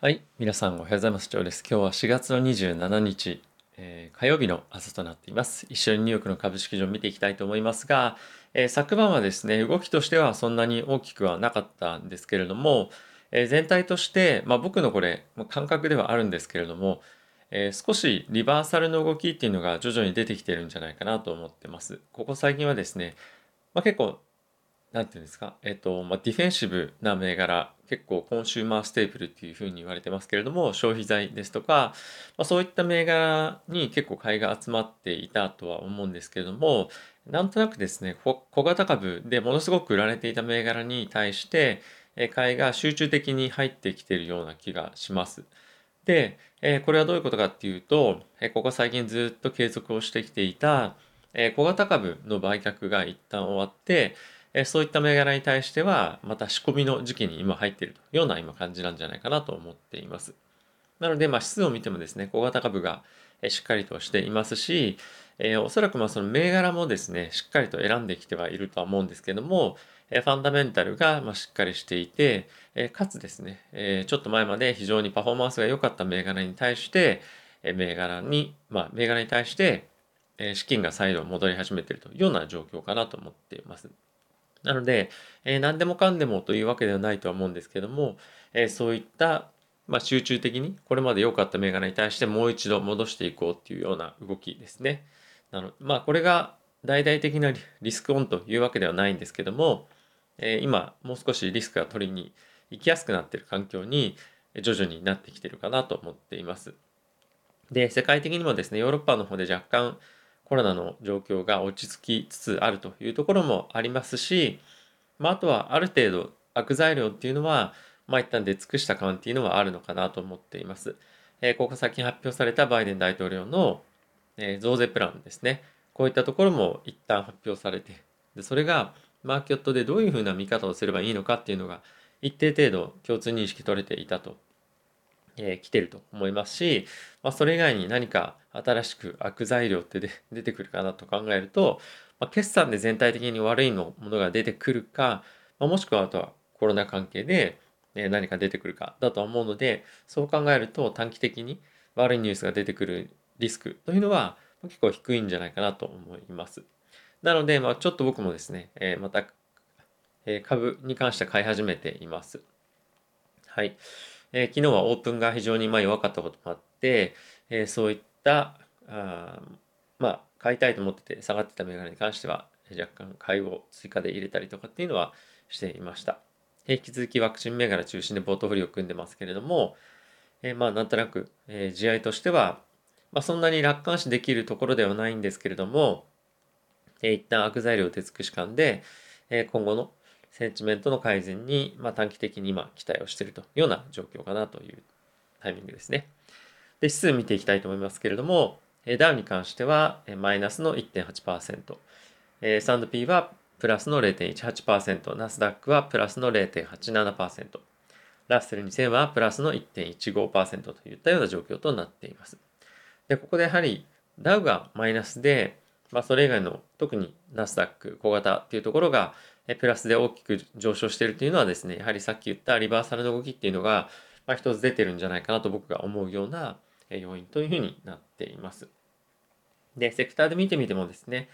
はい、皆さんおはようございます。ジョーです。今日は4月の27日、えー、火曜日の朝となっています。一緒にニューヨークの株式市場を見ていきたいと思いますが、えー、昨晩はですね、動きとしてはそんなに大きくはなかったんですけれども、えー、全体として、まあ、僕のこれ、感覚ではあるんですけれども、え少しリバーサルの動きっていうのが徐々に出てきてるんじゃないかなと思ってます。ここ最近はですね、まあ、結構なんていうんですか、えっ、と、まあ、ディフェンシブな銘柄、結構コンシューマーステープルっていうふうに言われてますけれども、消費財ですとか、まあ、そういった銘柄に結構買いが集まっていたとは思うんですけれども、なんとなくですね、小型株でものすごく売られていた銘柄に対して、買いが集中的に入ってきているような気がします。で、これはどういうことかっていうと、ここ最近ずっと継続をしてきていた小型株の売却が一旦終わって、えそういった銘柄に対しては、また仕込みの時期に今入っているというような今感じなんじゃないかなと思っています。なので、まあ、指数を見てもですね、小型株がしっかりとしていますし、えー、おそらくまあその銘柄もですね、しっかりと選んできてはいるとは思うんですけども、えファンダメンタルがましっかりしていて、えかつですね、えちょっと前まで非常にパフォーマンスが良かった銘柄に対して、え銘柄に、まあ、銘柄に対して、え資金が再度戻り始めているというような状況かなと思っています。なので、えー、何でもかんでもというわけではないとは思うんですけども、えー、そういった、まあ、集中的にこれまで良かった銘柄に対してもう一度戻していこうっていうような動きですね。なのまあこれが大々的なリスクオンというわけではないんですけども、えー、今もう少しリスクが取りに行きやすくなっている環境に徐々になってきてるかなと思っています。で、世界的にもですね、ヨーロッパの方で若干コロナの状況が落ち着きつつあるというところもありますし、まあ、あとはある程度悪材料っていうのは、まあ、一旦出尽くした感っていうのはあるのかなと思っています。えー、ここ最近発表されたバイデン大統領の、えー、増税プランですね。こういったところも一旦発表されて、でそれがマーケットでどういうふうな見方をすればいいのかっていうのが一定程度共通認識取れていたとえー、来てると思いますし、まあ、それ以外に何か新しく悪材料って 出てくるかなと考えると、まあ、決算で全体的に悪いのものが出てくるか、まあ、もしくはあとはコロナ関係でえ何か出てくるかだと思うのでそう考えると短期的に悪いニュースが出てくるリスクというのは結構低いんじゃないかなと思います。なので、まあ、ちょっと僕もですね、え、また、え、株に関して買い始めています。はい。えー、昨日はオープンが非常にま弱かったこともあって、えー、そういったあまあ買いたいと思ってて下がってた銘柄に関しては若干買いを追加で入れたりとかっていうのはしていました。引き続きワクチン銘柄中心でポートフリオを組んでますけれども、えー、まあなんとなく、えー、地合としては、まあ、そんなに楽観視できるところではないんですけれども、えー、一旦悪材料を手尽くし感で、えー、今後のセンチメントの改善に、まあ、短期的に今期待をしているというような状況かなというタイミングですね。で、指数見ていきたいと思いますけれども、ダウに関してはマイナスの1.8%、S&P はプラスの0.18%、ナスダックはプラスの0.87%、ラッセル2000はプラスの1.15%といったような状況となっています。で、ここでやはりダウがマイナスで、まあ、それ以外の特にナスダック小型っていうところがプラスで大きく上昇しているというのはですね、やはりさっき言ったリバーサルの動きっていうのが、まあ、一つ出てるんじゃないかなと僕が思うような要因というふうになっています。で、セクターで見てみてもですね、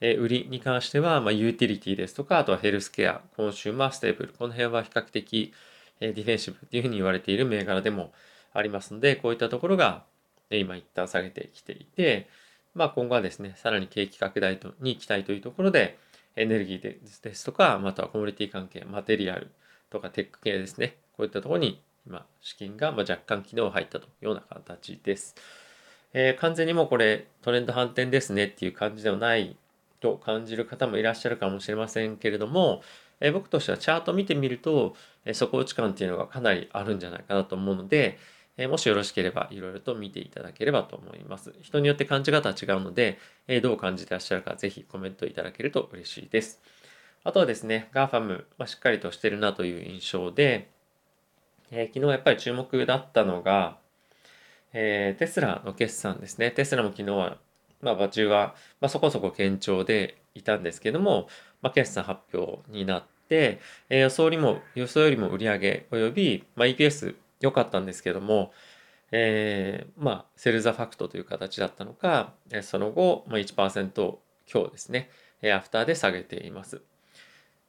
え売りに関しては、まあ、ユーティリティですとか、あとはヘルスケア、 Consumer Staples、この辺は比較的、えディフェンシブというふうに言われている銘柄でもありますので、こういったところが、え今一旦下げてきていて、まあ、今後はですね、さらに景気拡大とに期待というところで、エネルギーですとか、またはコモディティ関係、マテリアルとかテック系ですね。こういったところに今、資金が若干昨日入ったというような形です。えー、完全にもうこれトレンド反転ですねっていう感じではないと感じる方もいらっしゃるかもしれませんけれども、えー、僕としてはチャート見てみると、えー、底打ち感っていうのがかなりあるんじゃないかなと思うので、えもしよろしければいろいろと見ていただければと思います。人によって感じ方は違うので、えどう感じてらっしゃるかぜひコメントいただけると嬉しいです。あとはですね、GAFAM、まあ、しっかりとしてるなという印象で、えー、昨日やっぱり注目だったのが、えー、テスラの決算ですね。テスラも昨日は、まあ、場中は、まあ、そこそこ堅調でいたんですけども、まあ、決算発表になって、えー、予想よりも、予想よりも売上及び、まあ、EPS 良かったんですけども、えー、まあ、セルザファクトという形だったのか、その後、まあ、1%強ですね、アフターで下げています。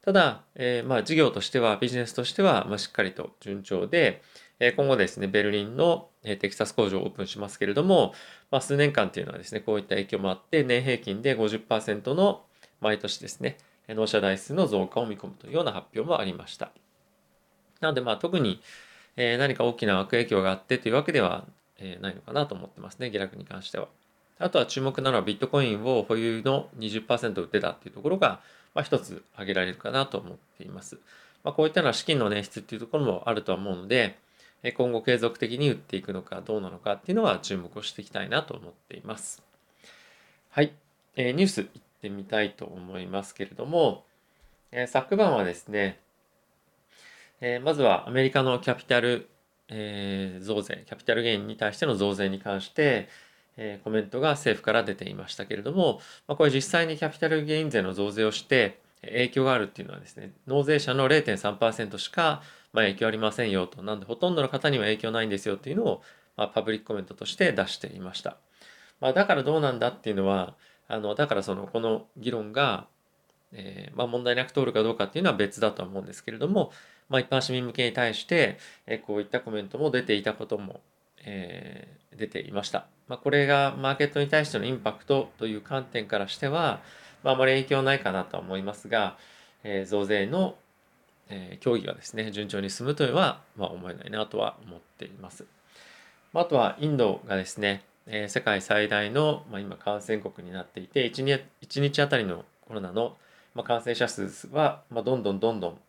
ただ、えー、まあ、事業としては、ビジネスとしては、まあ、しっかりと順調で、え今後ですね、ベルリンのテキサス工場をオープンしますけれども、まあ、数年間っていうのはですね、こういった影響もあって、年平均で50%の毎年ですね、納車台数の増加を見込むというような発表もありました。なので、まあ、特に、え何か大きな悪影響があってというわけでは、えないのかなと思ってますね、下落に関しては。あとは注目なのはビットコインを保有の20%売ってたっていうところが、まあ、一つ挙げられるかなと思っています。まあ、こういったのは資金の捻出っていうところもあるとは思うので、今後継続的に売っていくのかどうなのかっていうのは注目をしていきたいなと思っています。はい。えー、ニュースいってみたいと思いますけれども、えー、昨晩はですね、えー、まずはアメリカのキャピタル、えー、増税、キャピタルゲインに対しての増税に関して、えー、コメントが政府から出ていましたけれども、まあ、これ実際にキャピタルゲイン税の増税をして影響があるっていうのはですね、納税者の0.3%しか、まあ、影響ありませんよと、なんでほとんどの方には影響ないんですよっていうのを、まあ、パブリックコメントとして出していました。まあ、だからどうなんだっていうのは、あのだからそのこの議論が、えー、まあ、問題なく通るかどうかっていうのは別だとは思うんですけれども、まあ、一般市民向けに対して、え、こういったコメントも出ていたことも、えー、出ていました。まあ、これがマーケットに対してのインパクトという観点からしては、まあ、あまり影響ないかなとは思いますが、えー、増税の、えー、協議がですね、順調に進むというのは、まあ、思えないなとは思っています。あとはインドがですね、えー、世界最大の、まあ、今感染国になっていて1日 ,1 日あたりのコロナの、まあ、感染者数は、まあ、どんどんどんどん、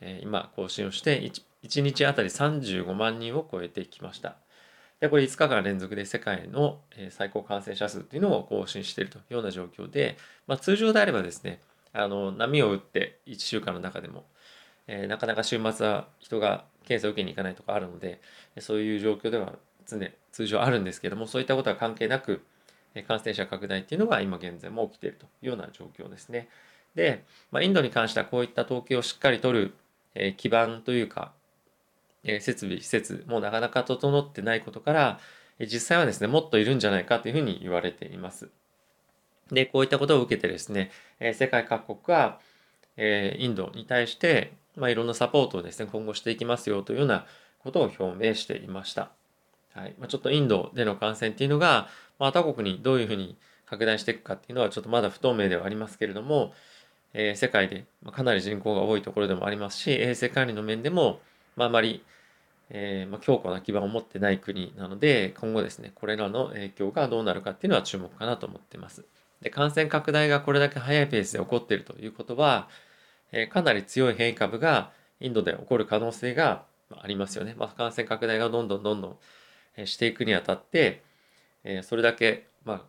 え、今更新をして 1, 1日あたり35万人を超えてきました。で、これ5日間連続で世界の最高感染者数というのを更新しているというような状況で、まあ、通常であればですね、あの波を打って1週間の中でも、えー、なかなか週末は人が検査を受けに行かないとかあるので、そういう状況では常、通常あるんですけども、そういったことは関係なく、感染者拡大っていうのが今現在も起きているというような状況ですね。で、まあ、インドに関してはこういった統計をしっかり取る、え基盤というか、え設備、施設もなかなか整ってないことから、え実際はですね、もっといるんじゃないかというふうに言われています。で、こういったことを受けてですね、え世界各国が、えインドに対して、まあ、いろんなサポートをですね、今後していきますよというようなことを表明していました。はいまあ、ちょっとインドでの感染っていうのが、まあ、他国にどういうふうに拡大していくかっていうのはちょっとまだ不透明ではありますけれども、えー、世界でかなり人口が多いところでもありますし、衛生管理の面でも、まあ、あまり、えー、まあ、強固な基盤を持ってない国なので、今後ですね、これらの影響がどうなるかっていうのは注目かなと思ってます。で、感染拡大がこれだけ速いペースで起こっているということは、えー、かなり強い変異株がインドで起こる可能性がありますよね。まあ、感染拡大がどんどんどんどんしていくにあたって、えー、それだけ、ま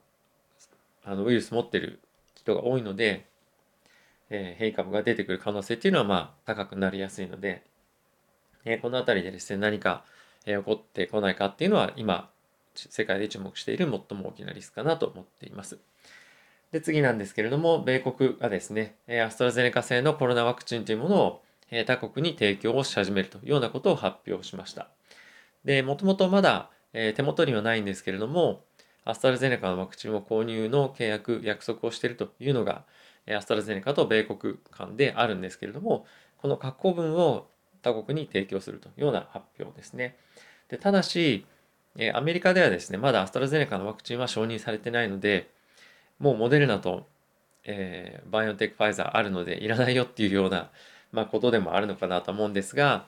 あ、あのウイルス持ってる人が多いので、えー、変異株が出てくる可能性っていうのはまあ高くなりやすいので、えこの辺りでですね、何か、え起こってこないかっていうのは今、世界で注目している最も大きなリスクかなと思っています。で、次なんですけれども、米国がですね、アストラゼネカ製のコロナワクチンというものを他国に提供をし始めるというようなことを発表しました。で、もともとまだ手元にはないんですけれども、アストラゼネカのワクチンを購入の契約、約束をしているというのが、アストラゼネカと米国間であるんですけれども、この確保分を他国に提供するというような発表ですね。でただし、アメリカではですね、まだアストラゼネカのワクチンは承認されてないので、もうモデルナと、えー、バイオンテックファイザーあるのでいらないよっていうような、まあ、ことでもあるのかなと思うんですが、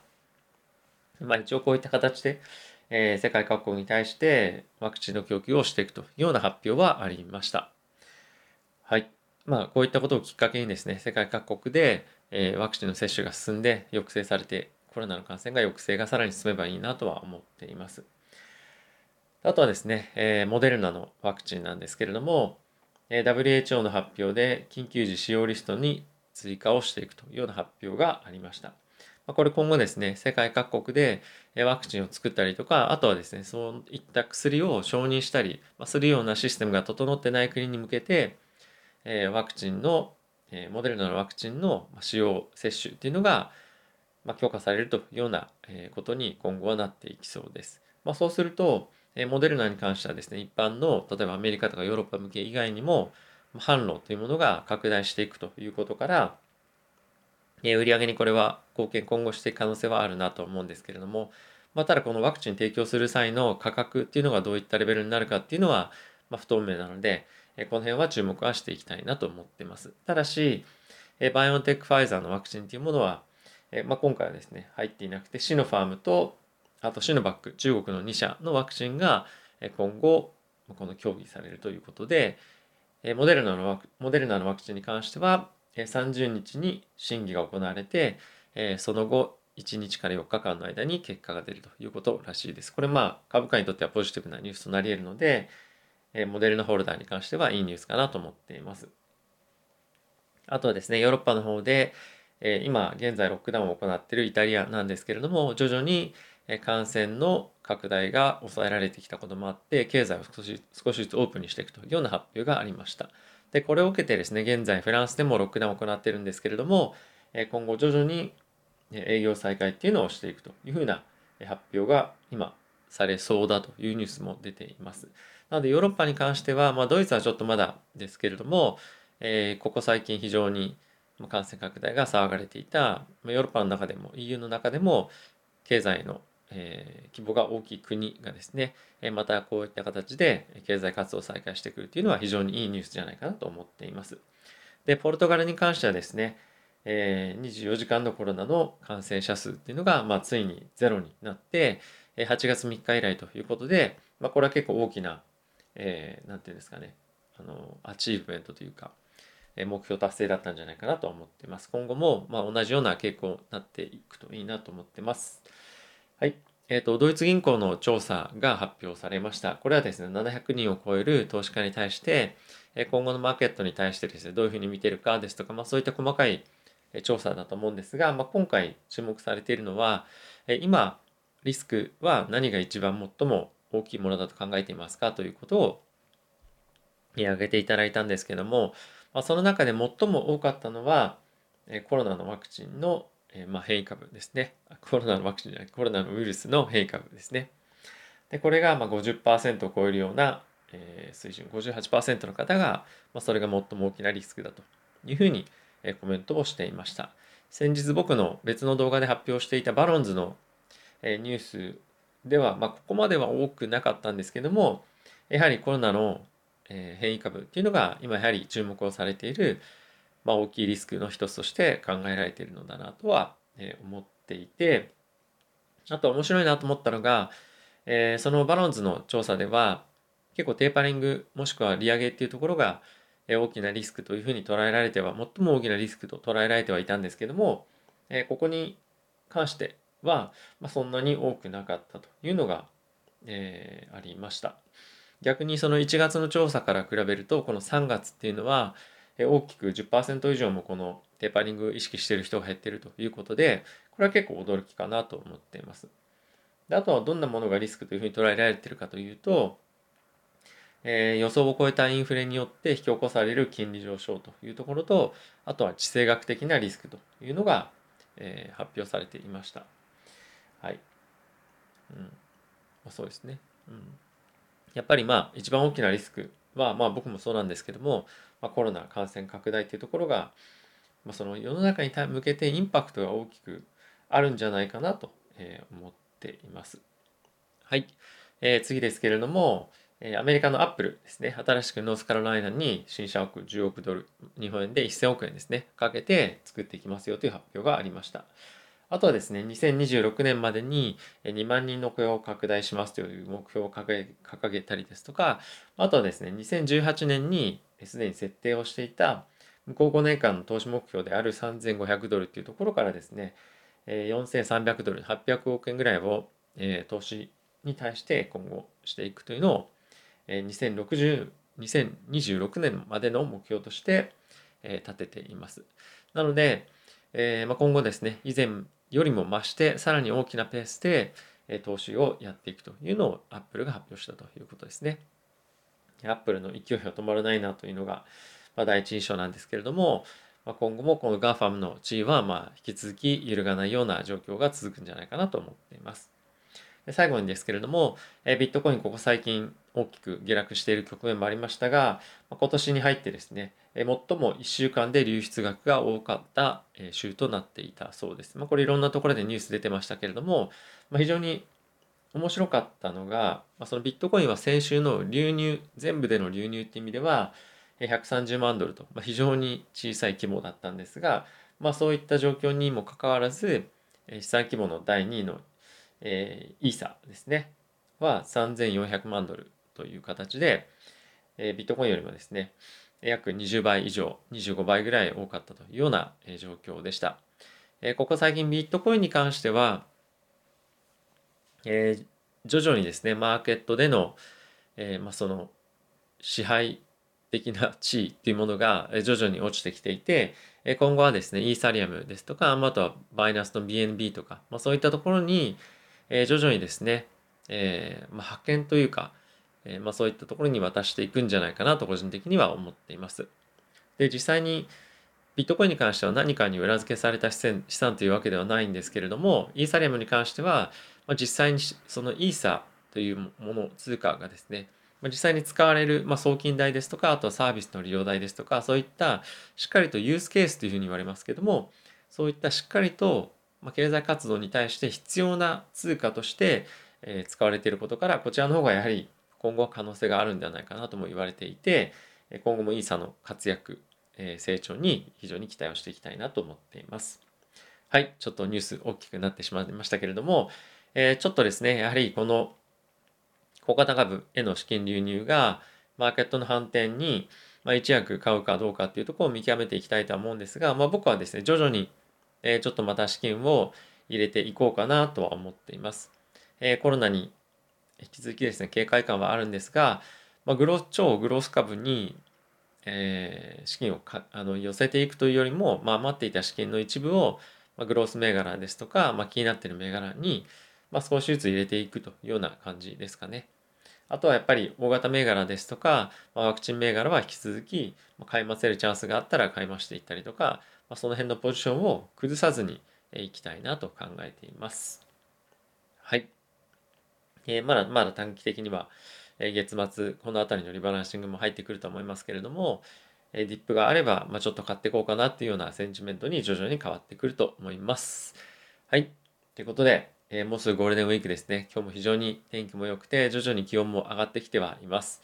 まあ、一応こういった形で、えー、世界各国に対してワクチンの供給をしていくというような発表はありました。はい。まあ、こういったことをきっかけにですね、世界各国で、えー、ワクチンの接種が進んで抑制されて、コロナの感染が抑制がさらに進めばいいなとは思っています。あとはですね、えー、モデルナのワクチンなんですけれども、えー、WHO の発表で緊急時使用リストに追加をしていくというような発表がありました。まこれ今後ですね、世界各国でワクチンを作ったりとか、あとはですね、そういった薬を承認したりするようなシステムが整ってない国に向けて、えワクチンのえ、モデルナのワクチンの使用、接種っていうのが、まあ、強化されるというようなことに今後はなっていきそうです。まあ、そうするとえ、モデルナに関してはですね、一般の例えばアメリカとかヨーロッパ向け以外にも販路というものが拡大していくということから、え売上にこれは貢献今後していく可能性はあるなと思うんですけれども、まあ、ただこのワクチン提供する際の価格っていうのがどういったレベルになるかっていうのは、まあ、不透明なので、この辺は注目はしていきたいなと思っています。ただし、バイオンテックファイザーのワクチンというものは、まあ、今回はですね、入っていなくて、シノファームと、あとシノバック、中国の2社のワクチンが今後、この協議されるということで、モデルナのワクモデルナのワクチンに関しては、30日に審議が行われて、その後、1日から4日間の間に結果が出るということらしいです。これまあ株価にとってはポジティブなニュースとなり得るので、モデルナホルダーに関してはいいニュースかなと思っています。あとはですね、ヨーロッパの方で、今現在ロックダウンを行っているイタリアなんですけれども、徐々に感染の拡大が抑えられてきたこともあって、経済を少し少しずつオープンにしていくというような発表がありました。で、これを受けてですね、現在フランスでもロックダウンを行っているんですけれども、今後徐々に営業再開っていうのをしていくというふうな発表が今されそうだというニュースも出ています。なのでヨーロッパに関しては、まあ、ドイツはちょっとまだですけれども、えー、ここ最近非常に感染拡大が騒がれていたヨーロッパの中でも EU の中でも経済の、えー、規模が大きい国がですねまたこういった形で経済活動を再開してくるというのは非常にいいニュースじゃないかなと思っています。でポルトガルに関してはですね、えー、24時間のコロナの感染者数っていうのが、まあ、ついにゼロになって8月3日以来ということで、まあ、これは結構大きなえー、て言うんですかね、あの、アチーブメントというか、え目標達成だったんじゃないかなと思っています。今後も、まあ、同じような傾向になっていくといいなと思ってます。はい。えっ、ー、と、ドイツ銀行の調査が発表されました。これはですね、700人を超える投資家に対して、今後のマーケットに対してですね、どういうふうに見てるかですとか、まあ、そういった細かい調査だと思うんですが、まあ、今回注目されているのは、今、リスクは何が一番最も大きいものだと考えていますかということを挙げていただいたんですけども、まあ、その中で最も多かったのはコロナのワクチンの、まあ、変異株ですね。コロナのワクチンじゃない、コロナのウイルスの変異株ですね。でこれがまあ50%を超えるような、え、水準、58%の方が、まあ、それが最も大きなリスクだというふうに、コメントをしていました。先日僕の別の動画で発表していたバロンズの、ニュースでは、まあ、ここまでは多くなかったんですけども、やはりコロナの変異株っていうのが今やはり注目をされている、まあ、大きいリスクの一つとして考えられているのだなとは思っていて、あと面白いなと思ったのが、え、そのバロンズの調査では結構テーパリングもしくは利上げっていうところが大きなリスクというふうに捉えられては最も大きなリスクと捉えられてはいたんですけども、ここに関しては、まあ、そんなに多くなかったというのが、えー、ありました。逆にその1月の調査から比べるとこの3月っていうのは大きく10%以上もこのテーパリングを意識してる人が減ってるということでこれは結構驚きかなと思っています。であとはどんなものがリスクというふうに捉えられてるかというと、えー、予想を超えたインフレによって引き起こされる金利上昇というところとあとは地政学的なリスクというのが、えー、発表されていました。はい。うん。まあ、そうですね。うん。やっぱりまあ一番大きなリスクはまあ僕もそうなんですけども、まあ、コロナ感染拡大っていうところが、まあ、その世の中に向けてインパクトが大きくあるんじゃないかなと思っています。はい。えー、次ですけれども、アメリカのアップルですね、新しくノースカロライナに新社屋10億ドル、日本円で1000億円ですね、かけて作っていきますよという発表がありました。あとはですね、2026年までに2万人の雇用を拡大しますという目標を掲げたりですとか、あとはですね、2018年にすでに設定をしていた向こう5年間の投資目標である3500ドルっていうところからですね、4300ドル、800億円ぐらいを投資に対して今後していくというのを2060 2026年までの目標として立てています。なので、えま今後ですね、以前よりも増してさらに大きなペースで投資をやっていくというのをアップルが発表したということですね。アップルの勢いは止まらないなというのが、まあ、第一印象なんですけれども、まあ、今後もこの GAFAM の地位はまあ引き続き揺るがないような状況が続くんじゃないかなと思っています。最後にですけれども、えビットコインここ最近大きく下落している局面もありましたが、今年に入ってですね、最も1週間で流出額が多かった週となっていたそうです。まあ、これいろんなところでニュース出てましたけれども、まあ、非常に面白かったのが、まあ、そのビットコインは先週の流入、全部での流入っていう意味では、130万ドルと、ま、非常に小さい規模だったんですが、まあ、そういった状況にもかかわらず、資産規模の第2位の、えー、イーサですね、は3400万ドルという形で、えー、ビットコインよりもですね、約20倍以上、25倍ぐらい多かったというような状況でした。ここ最近ビットコインに関しては、えー、徐々にですね、マーケットでの、えー、まあ、その支配的な地位っていうものが徐々に落ちてきていて、今後はですね、イーサリアムですとか、あとはバイナスの BNB とか、まあ、そういったところに、え徐々にですね、えー、まあ、派遣というか、えまあ、そういったところに渡していくんじゃないかなと個人的には思っています。で、実際にビットコインに関しては何かに裏付けされた資産というわけではないんですけれども、イーサリアムに関しては、まあ、実際にそのイーサというもの、通貨がですね、まあ、実際に使われる、まあ、送金代ですとか、あとはサービスの利用代ですとか、そういったしっかりとユースケースというふうに言われますけども、そういったしっかりと、まあ、経済活動に対して必要な通貨として、え、使われていることから、こちらの方がやはり今後は可能性があるんではないかなとも言われていて、今後もイーサの活躍、え、成長に非常に期待をしていきたいなと思っています。はい、ちょっとニュース大きくなってしまいましたけれども、え、ちょっとですね、やはりこの小型株への資金流入がマーケットの反転に、まあ、一役買うかどうかっていうところを見極めていきたいとは思うんですが、まあ、僕はですね、徐々に、え、ちょっとまた資金を入れていこうかなとは思っています。え、コロナに引き続きですね、警戒感はあるんですが、まあ、グロス超グロース株に、えー、資金をかあの寄せていくというよりも、まあ、待っていた資金の一部を、まあ、グロース銘柄ですとか、まあ、気になっている銘柄に、まあ、少しずつ入れていくというような感じですかね。あとはやっぱり大型銘柄ですとか、まあ、ワクチン銘柄は引き続き買い増せるチャンスがあったら買い増していったりとか、ま、その辺のポジションを崩さずにいきたいなと考えています。はい。えー、まだまだ短期的には、え月末この辺りのリバランシングも入ってくると思いますけれども、えディップがあれば、まあ、ちょっと買っていこうかなっていうようなセンチメントに徐々に変わってくると思います。はい。ということで、えー、もうすぐゴールデンウィークですね。今日も非常に天気も良くて、徐々に気温も上がってきてはいます。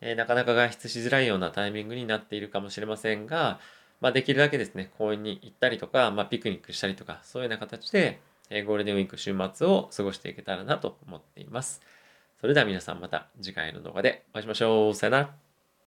えー、なかなか外出しづらいようなタイミングになっているかもしれませんが、まあ、できるだけですね、公園に行ったりとか、まあ、ピクニックしたりとか、そういうような形で、え、ゴールデンウィーク週末を過ごしていけたらなと思っています。それでは皆さんまた次回の動画でお会いしましょう。さよなら。